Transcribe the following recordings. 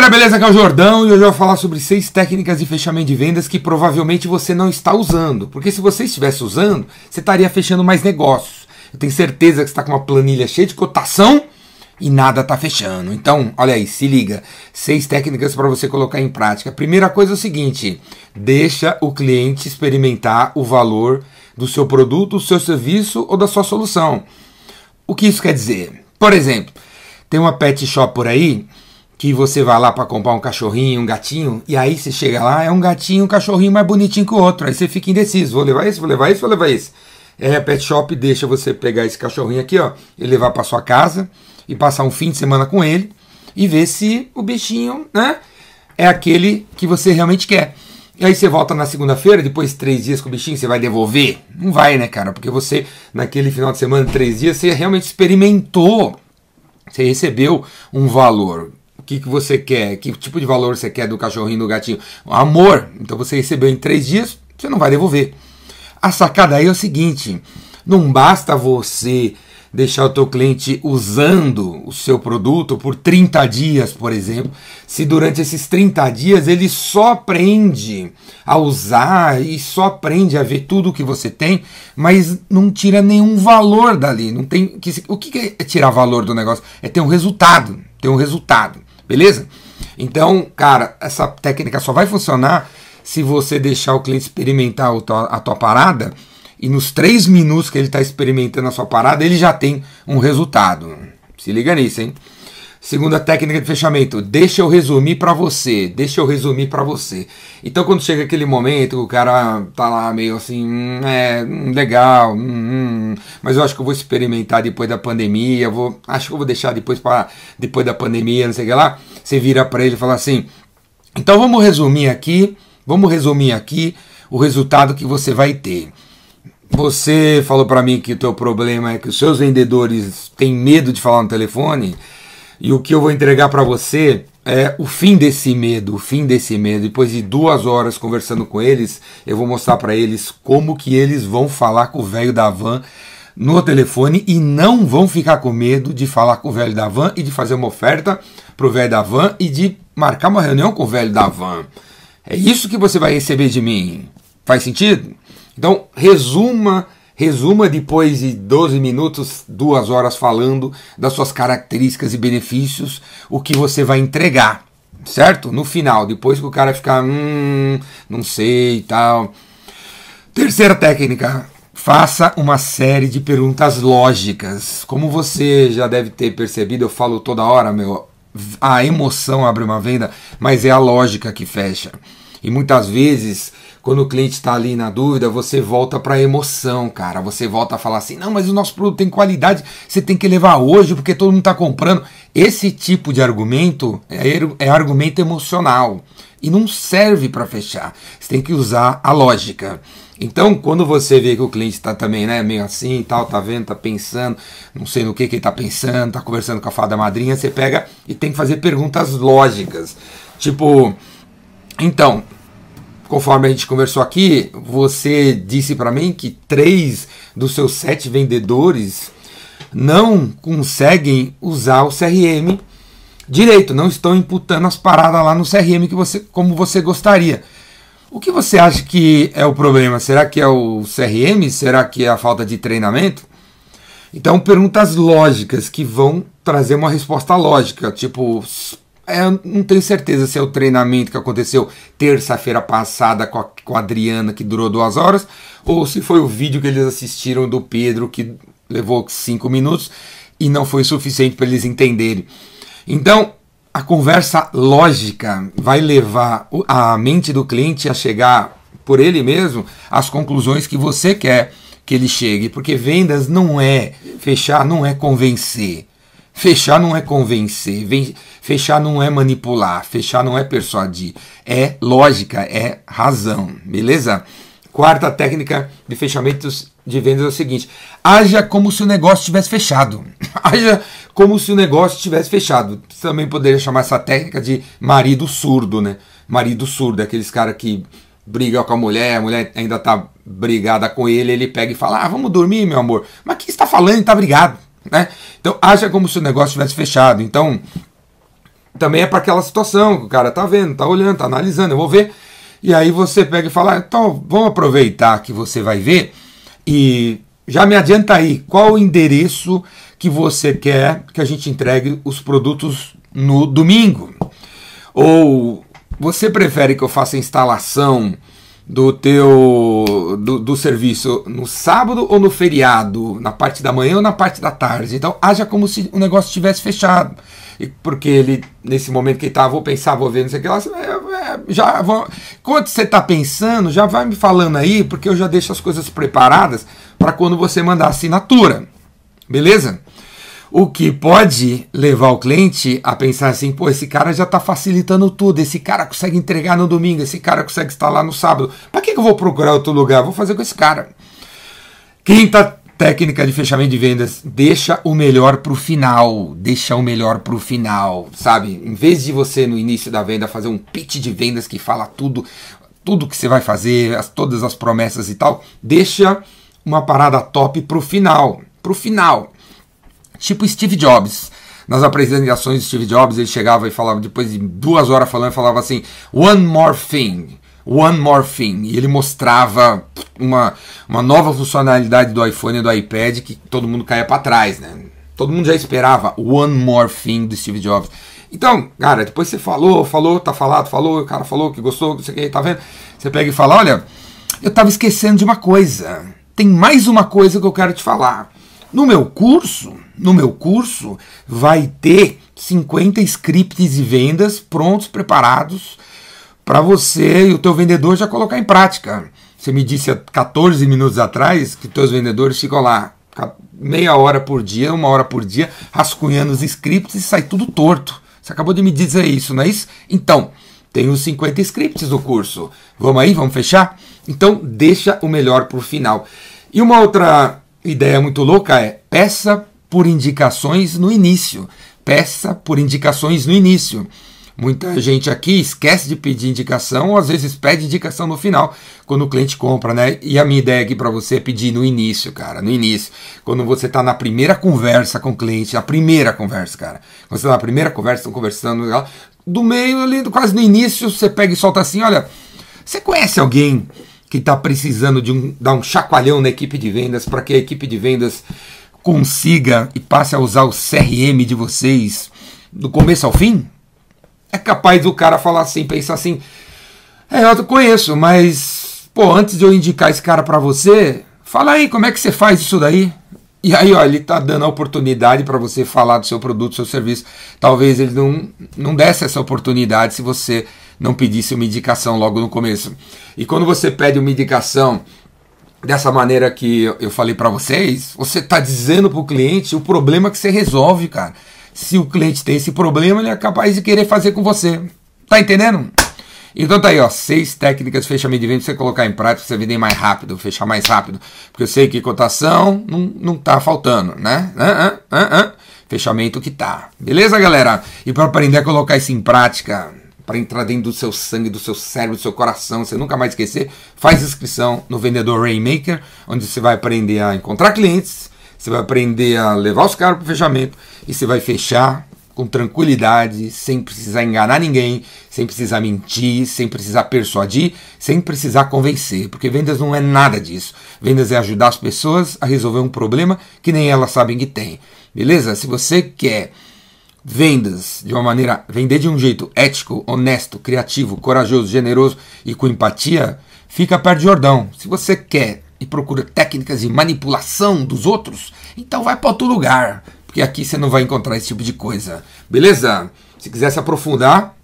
galera, beleza? Aqui é o Jordão e hoje eu vou falar sobre seis técnicas de fechamento de vendas que provavelmente você não está usando. Porque se você estivesse usando, você estaria fechando mais negócios. Eu tenho certeza que você está com uma planilha cheia de cotação e nada está fechando. Então, olha aí, se liga. Seis técnicas para você colocar em prática. primeira coisa é o seguinte: deixa o cliente experimentar o valor do seu produto, do seu serviço ou da sua solução. O que isso quer dizer? Por exemplo, tem uma pet shop por aí que você vai lá para comprar um cachorrinho, um gatinho, e aí você chega lá, é um gatinho, um cachorrinho mais bonitinho que o outro. Aí você fica indeciso, vou levar esse, vou levar esse, vou levar esse. É, a pet shop deixa você pegar esse cachorrinho aqui, ó, e levar para sua casa e passar um fim de semana com ele e ver se o bichinho, né, é aquele que você realmente quer. E aí você volta na segunda-feira, depois de três dias com o bichinho, você vai devolver? Não vai, né, cara? Porque você, naquele final de semana, três dias, você realmente experimentou. Você recebeu um valor que, que você quer, que tipo de valor você quer do cachorrinho, do gatinho. Amor. Então você recebeu em três dias, você não vai devolver. A sacada aí é o seguinte: não basta você deixar o teu cliente usando o seu produto por 30 dias, por exemplo, se durante esses 30 dias ele só aprende a usar e só aprende a ver tudo que você tem, mas não tira nenhum valor dali, não tem o que é tirar valor do negócio? É ter um resultado, ter um resultado. Beleza? Então, cara, essa técnica só vai funcionar se você deixar o cliente experimentar a tua parada e nos três minutos que ele está experimentando a sua parada, ele já tem um resultado. Se liga nisso, hein? Segunda técnica de fechamento, deixa eu resumir para você, deixa eu resumir para você. Então quando chega aquele momento, o cara tá lá meio assim, hum, é, hum, legal, hum, hum, mas eu acho que eu vou experimentar depois da pandemia, vou, acho que eu vou deixar depois para depois da pandemia, não sei o que lá. Você vira para ele e fala assim: "Então vamos resumir aqui, vamos resumir aqui o resultado que você vai ter. Você falou para mim que o teu problema é que os seus vendedores têm medo de falar no telefone. E o que eu vou entregar para você é o fim desse medo, o fim desse medo. Depois de duas horas conversando com eles, eu vou mostrar para eles como que eles vão falar com o velho da van no telefone e não vão ficar com medo de falar com o velho da van e de fazer uma oferta pro velho da van e de marcar uma reunião com o velho da van. É isso que você vai receber de mim. Faz sentido? Então, resuma Resuma depois de 12 minutos, duas horas falando das suas características e benefícios, o que você vai entregar, certo? No final, depois que o cara ficar, hum, não sei e tal. Terceira técnica, faça uma série de perguntas lógicas. Como você já deve ter percebido, eu falo toda hora, meu, a emoção abre uma venda, mas é a lógica que fecha. E muitas vezes, quando o cliente está ali na dúvida, você volta para a emoção, cara. Você volta a falar assim: não, mas o nosso produto tem qualidade, você tem que levar hoje porque todo mundo está comprando. Esse tipo de argumento é, é argumento emocional e não serve para fechar. Você tem que usar a lógica. Então, quando você vê que o cliente está também né, meio assim tal, tá vendo, tá pensando, não sei no que, que ele está pensando, tá conversando com a fada madrinha, você pega e tem que fazer perguntas lógicas. Tipo, então, conforme a gente conversou aqui, você disse para mim que três dos seus sete vendedores não conseguem usar o CRM direito, não estão imputando as paradas lá no CRM que você, como você gostaria. O que você acha que é o problema? Será que é o CRM? Será que é a falta de treinamento? Então, perguntas lógicas que vão trazer uma resposta lógica, tipo, eu não tenho certeza se é o treinamento que aconteceu terça-feira passada com a, com a Adriana, que durou duas horas, ou se foi o vídeo que eles assistiram do Pedro, que levou cinco minutos e não foi suficiente para eles entenderem. Então, a conversa lógica vai levar a mente do cliente a chegar por ele mesmo às conclusões que você quer que ele chegue, porque vendas não é fechar, não é convencer. Fechar não é convencer, fechar não é manipular, fechar não é persuadir, é lógica, é razão, beleza? Quarta técnica de fechamentos de vendas é o seguinte: haja como se o negócio tivesse fechado. haja como se o negócio tivesse fechado. Também poderia chamar essa técnica de marido surdo, né? Marido surdo, aqueles caras que brigam com a mulher, a mulher ainda tá brigada com ele, ele pega e fala: Ah, vamos dormir, meu amor. Mas que está falando? Está brigado. Né? Então, haja como se o negócio tivesse fechado. Então, também é para aquela situação que o cara tá vendo, tá olhando, tá analisando, eu vou ver. E aí você pega e fala, ah, então vamos aproveitar que você vai ver e já me adianta aí, qual o endereço que você quer que a gente entregue os produtos no domingo? Ou você prefere que eu faça instalação do teu do, do, serviço no sábado ou no feriado, na parte da manhã ou na parte da tarde. Então haja como se o negócio estivesse fechado. E porque ele, nesse momento que ele tá, vou pensar, vou ver, não sei o que lá, é, já vou, quando você está pensando, já vai me falando aí, porque eu já deixo as coisas preparadas para quando você mandar assinatura. Beleza? O que pode levar o cliente a pensar assim, pô, esse cara já está facilitando tudo, esse cara consegue entregar no domingo, esse cara consegue estar lá no sábado. Para que, que eu vou procurar outro lugar? Vou fazer com esse cara. Quinta técnica de fechamento de vendas, deixa o melhor para o final, deixa o melhor para o final, sabe? Em vez de você no início da venda fazer um pitch de vendas que fala tudo, tudo que você vai fazer, as, todas as promessas e tal, deixa uma parada top para o final, para o final. Tipo Steve Jobs. Nas apresentações de Steve Jobs, ele chegava e falava, depois de duas horas falando, falava assim: One more thing. One More Thing. E ele mostrava uma, uma nova funcionalidade do iPhone e do iPad que todo mundo caia para trás, né? Todo mundo já esperava One More Thing do Steve Jobs. Então, cara, depois você falou, falou, tá falado, falou, o cara falou que gostou, não sei o que, tá vendo? Você pega e fala: olha, eu tava esquecendo de uma coisa. Tem mais uma coisa que eu quero te falar. No meu curso, no meu curso, vai ter 50 scripts de vendas prontos, preparados para você e o teu vendedor já colocar em prática. Você me disse há 14 minutos atrás que teus vendedores ficam lá meia hora por dia, uma hora por dia, rascunhando os scripts e sai tudo torto. Você acabou de me dizer isso, não é isso? Então, tem os 50 scripts do curso. Vamos aí, vamos fechar? Então, deixa o melhor para o final. E uma outra ideia muito louca é peça por indicações no início. Peça por indicações no início. Muita gente aqui esquece de pedir indicação, ou às vezes pede indicação no final, quando o cliente compra, né? E a minha ideia aqui para você é pedir no início, cara, no início. Quando você está na primeira conversa com o cliente, a primeira conversa, cara. Quando você está na primeira conversa, estão conversando, do meio ali, quase no início, você pega e solta assim: olha, você conhece alguém que está precisando de um, dar um chacoalhão na equipe de vendas para que a equipe de vendas consiga e passe a usar o CRM de vocês do começo ao fim? É capaz do cara falar assim, pensar assim: é, eu conheço, mas, pô, antes de eu indicar esse cara para você, fala aí como é que você faz isso daí. E aí, ó, ele tá dando a oportunidade para você falar do seu produto, do seu serviço. Talvez ele não, não desse essa oportunidade se você não pedisse uma indicação logo no começo. E quando você pede uma indicação dessa maneira que eu falei para vocês, você está dizendo para o cliente o problema que você resolve, cara. Se o cliente tem esse problema, ele é capaz de querer fazer com você. Tá entendendo? Então tá aí, ó, seis técnicas de fechamento de venda você colocar em prática, você vender mais rápido, fechar mais rápido. Porque eu sei que cotação não, não tá faltando, né? Uh, uh, uh, Fechamento que tá. Beleza, galera? E para aprender a colocar isso em prática, para entrar dentro do seu sangue, do seu cérebro, do seu coração, você nunca mais esquecer, faz inscrição no Vendedor Rainmaker, onde você vai aprender a encontrar clientes, você vai aprender a levar os caras para o fechamento e você vai fechar com tranquilidade, sem precisar enganar ninguém, sem precisar mentir, sem precisar persuadir, sem precisar convencer, porque vendas não é nada disso. Vendas é ajudar as pessoas a resolver um problema que nem elas sabem que tem. Beleza? Se você quer vendas de uma maneira, vender de um jeito ético, honesto, criativo, corajoso, generoso e com empatia, fica perto de Jordão. Se você quer e procura técnicas de manipulação dos outros, então vai para outro lugar, porque aqui você não vai encontrar esse tipo de coisa. Beleza? Se quiser se aprofundar,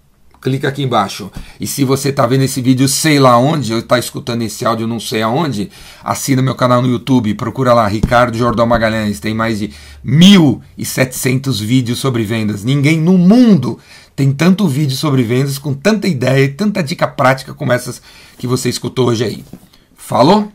clica aqui embaixo. E se você está vendo esse vídeo sei lá onde, ou está escutando esse áudio não sei aonde, assina meu canal no YouTube, procura lá, Ricardo Jordão Magalhães, tem mais de 1.700 vídeos sobre vendas. Ninguém no mundo tem tanto vídeo sobre vendas, com tanta ideia e tanta dica prática como essas que você escutou hoje aí. Falou?